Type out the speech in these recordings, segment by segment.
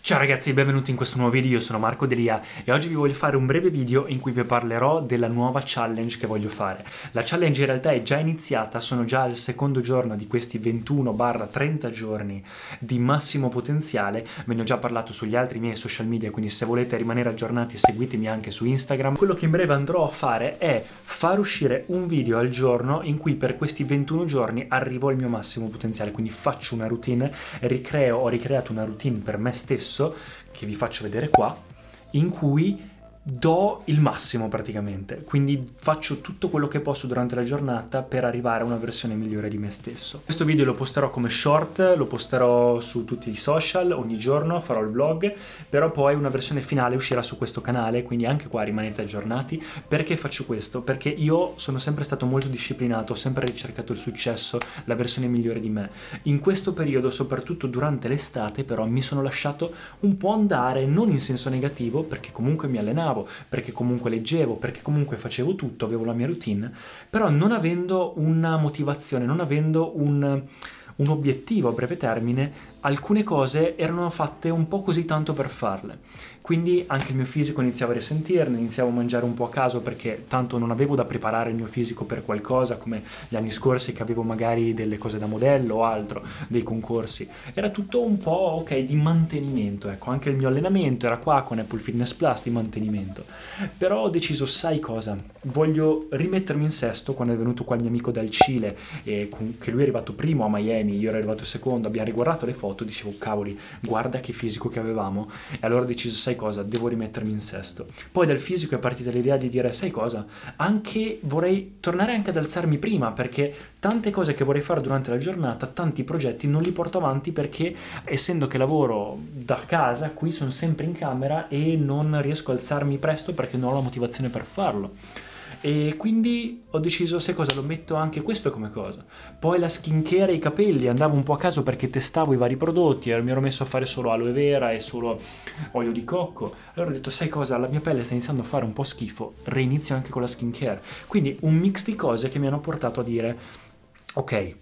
Ciao ragazzi, benvenuti in questo nuovo video, io sono Marco Delia e oggi vi voglio fare un breve video in cui vi parlerò della nuova challenge che voglio fare. La challenge in realtà è già iniziata, sono già al secondo giorno di questi 21-30 giorni di massimo potenziale, ve ne ho già parlato sugli altri miei social media, quindi se volete rimanere aggiornati seguitemi anche su Instagram. Quello che in breve andrò a fare è far uscire un video al giorno in cui per questi 21 giorni arrivo al mio massimo potenziale, quindi faccio una routine, ricreo, ho ricreato una routine per me stesso che vi faccio vedere qua, in cui do il massimo praticamente, quindi faccio tutto quello che posso durante la giornata per arrivare a una versione migliore di me stesso. Questo video lo posterò come short, lo posterò su tutti i social ogni giorno, farò il vlog, però poi una versione finale uscirà su questo canale, quindi anche qua rimanete aggiornati. Perché faccio questo? Perché io sono sempre stato molto disciplinato, ho sempre ricercato il successo, la versione migliore di me. In questo periodo, soprattutto durante l'estate, però mi sono lasciato un po' andare, non in senso negativo, perché comunque mi allenavo studiavo, perché comunque leggevo, perché comunque facevo tutto, avevo la mia routine, però non avendo una motivazione, non avendo un, un obiettivo a breve termine, alcune cose erano fatte un po' così tanto per farle. Quindi anche il mio fisico iniziava a risentirne, iniziavo a mangiare un po' a caso perché tanto non avevo da preparare il mio fisico per qualcosa come gli anni scorsi che avevo magari delle cose da modello o altro, dei concorsi. Era tutto un po' ok di mantenimento, ecco, anche il mio allenamento era qua con Apple Fitness Plus di mantenimento. Però ho deciso, sai cosa? Voglio rimettermi in sesto quando è venuto qua il mio amico dal Cile e che lui è arrivato primo a Miami, io ero arrivato secondo, abbiamo riguardato le foto, dicevo cavoli, guarda che fisico che avevamo e allora ho deciso, sai cosa, devo rimettermi in sesto. Poi dal fisico è partita l'idea di dire, sai cosa, anche vorrei tornare anche ad alzarmi prima, perché tante cose che vorrei fare durante la giornata, tanti progetti non li porto avanti perché essendo che lavoro da casa, qui sono sempre in camera e non riesco a alzarmi presto perché non ho la motivazione per farlo. E quindi ho deciso, sai cosa, lo metto anche questo come cosa. Poi la skincare e i capelli, andavo un po' a caso perché testavo i vari prodotti, mi ero messo a fare solo aloe vera e solo olio di cocco. Allora ho detto, sai cosa, la mia pelle sta iniziando a fare un po' schifo, reinizio anche con la skincare. Quindi un mix di cose che mi hanno portato a dire, ok,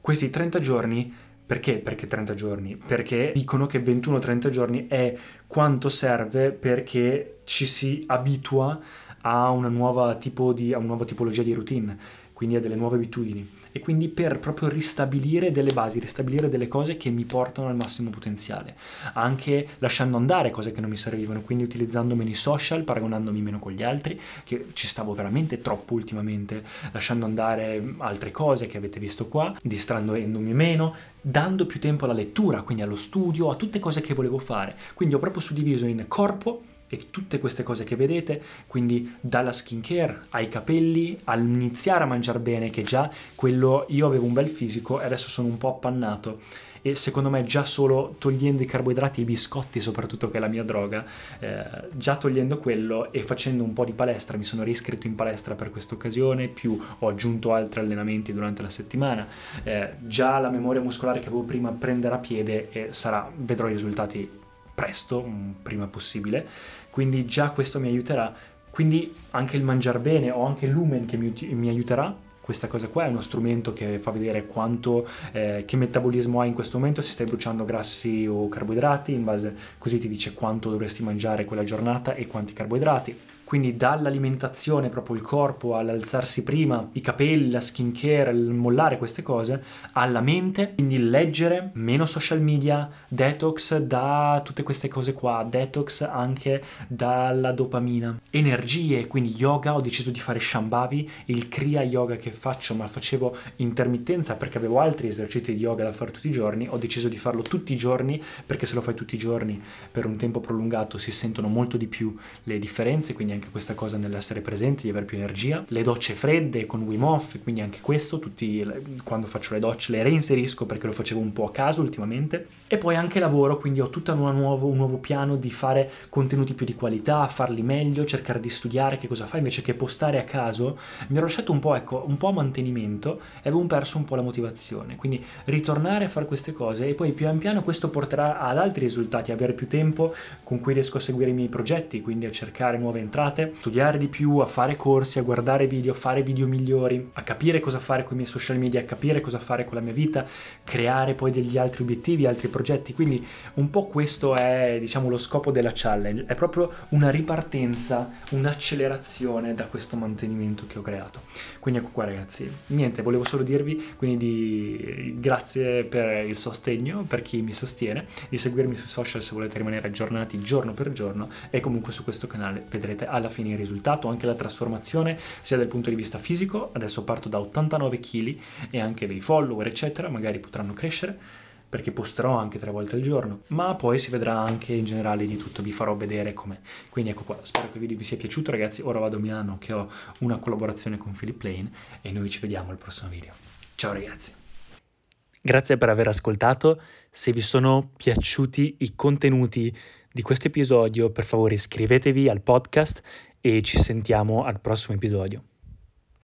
questi 30 giorni perché? Perché 30 giorni? Perché dicono che 21-30 giorni è quanto serve perché ci si abitua a una nuova, tipo di, a una nuova tipologia di routine, quindi a delle nuove abitudini. E quindi per proprio ristabilire delle basi, ristabilire delle cose che mi portano al massimo potenziale, anche lasciando andare cose che non mi servivano, quindi utilizzando meno i social, paragonandomi meno con gli altri, che ci stavo veramente troppo ultimamente, lasciando andare altre cose che avete visto qua, distrandomi meno, dando più tempo alla lettura, quindi allo studio, a tutte cose che volevo fare. Quindi ho proprio suddiviso in corpo, e tutte queste cose che vedete, quindi dalla skincare ai capelli, all'iniziare a mangiare bene, che già quello io avevo un bel fisico e adesso sono un po' appannato. E secondo me già solo togliendo i carboidrati e i biscotti soprattutto che è la mia droga, eh, già togliendo quello e facendo un po' di palestra, mi sono riscritto in palestra per questa occasione, più ho aggiunto altri allenamenti durante la settimana, eh, già la memoria muscolare che avevo prima prenderà piede e sarà, vedrò i risultati presto, prima possibile, quindi già questo mi aiuterà. Quindi anche il mangiare bene o anche lumen che mi, mi aiuterà questa cosa qua è uno strumento che fa vedere quanto, eh, che metabolismo hai in questo momento, se stai bruciando grassi o carboidrati, in base così ti dice quanto dovresti mangiare quella giornata e quanti carboidrati quindi dall'alimentazione, proprio il corpo, all'alzarsi prima, i capelli, la skincare, il mollare queste cose, alla mente, quindi leggere, meno social media, detox da tutte queste cose qua, detox anche dalla dopamina, energie, quindi yoga, ho deciso di fare Shambhavi, il Kriya Yoga che faccio, ma facevo intermittenza perché avevo altri esercizi di yoga da fare tutti i giorni, ho deciso di farlo tutti i giorni perché se lo fai tutti i giorni per un tempo prolungato si sentono molto di più le differenze, quindi anche questa cosa nell'essere presenti, di avere più energia. Le docce fredde con Wim Hof, quindi anche questo, tutti, quando faccio le docce le reinserisco perché lo facevo un po' a caso ultimamente. E poi anche lavoro, quindi ho tutto un nuovo, un nuovo piano di fare contenuti più di qualità, farli meglio, cercare di studiare che cosa fa invece che postare a caso. Mi ero lasciato un po', ecco, un po' a mantenimento e avevo perso un po' la motivazione. Quindi ritornare a fare queste cose e poi pian piano questo porterà ad altri risultati, avere più tempo con cui riesco a seguire i miei progetti, quindi a cercare nuove entrate puntate, studiare di più, a fare corsi, a guardare video, a fare video migliori, a capire cosa fare con i miei social media, a capire cosa fare con la mia vita, creare poi degli altri obiettivi, altri progetti. Quindi un po' questo è, diciamo, lo scopo della challenge, è proprio una ripartenza, un'accelerazione da questo mantenimento che ho creato. Quindi ecco qua ragazzi, niente, volevo solo dirvi quindi di grazie per il sostegno, per chi mi sostiene, di seguirmi sui social se volete rimanere aggiornati giorno per giorno e comunque su questo canale vedrete alla fine il risultato, anche la trasformazione sia dal punto di vista fisico, adesso parto da 89 kg e anche dei follower eccetera, magari potranno crescere perché posterò anche tre volte al giorno, ma poi si vedrà anche in generale di tutto, vi farò vedere com'è. Quindi ecco qua, spero che il video vi sia piaciuto ragazzi, ora vado a Milano che ho una collaborazione con Philip Lane e noi ci vediamo al prossimo video. Ciao ragazzi! Grazie per aver ascoltato, se vi sono piaciuti i contenuti di questo episodio per favore iscrivetevi al podcast e ci sentiamo al prossimo episodio.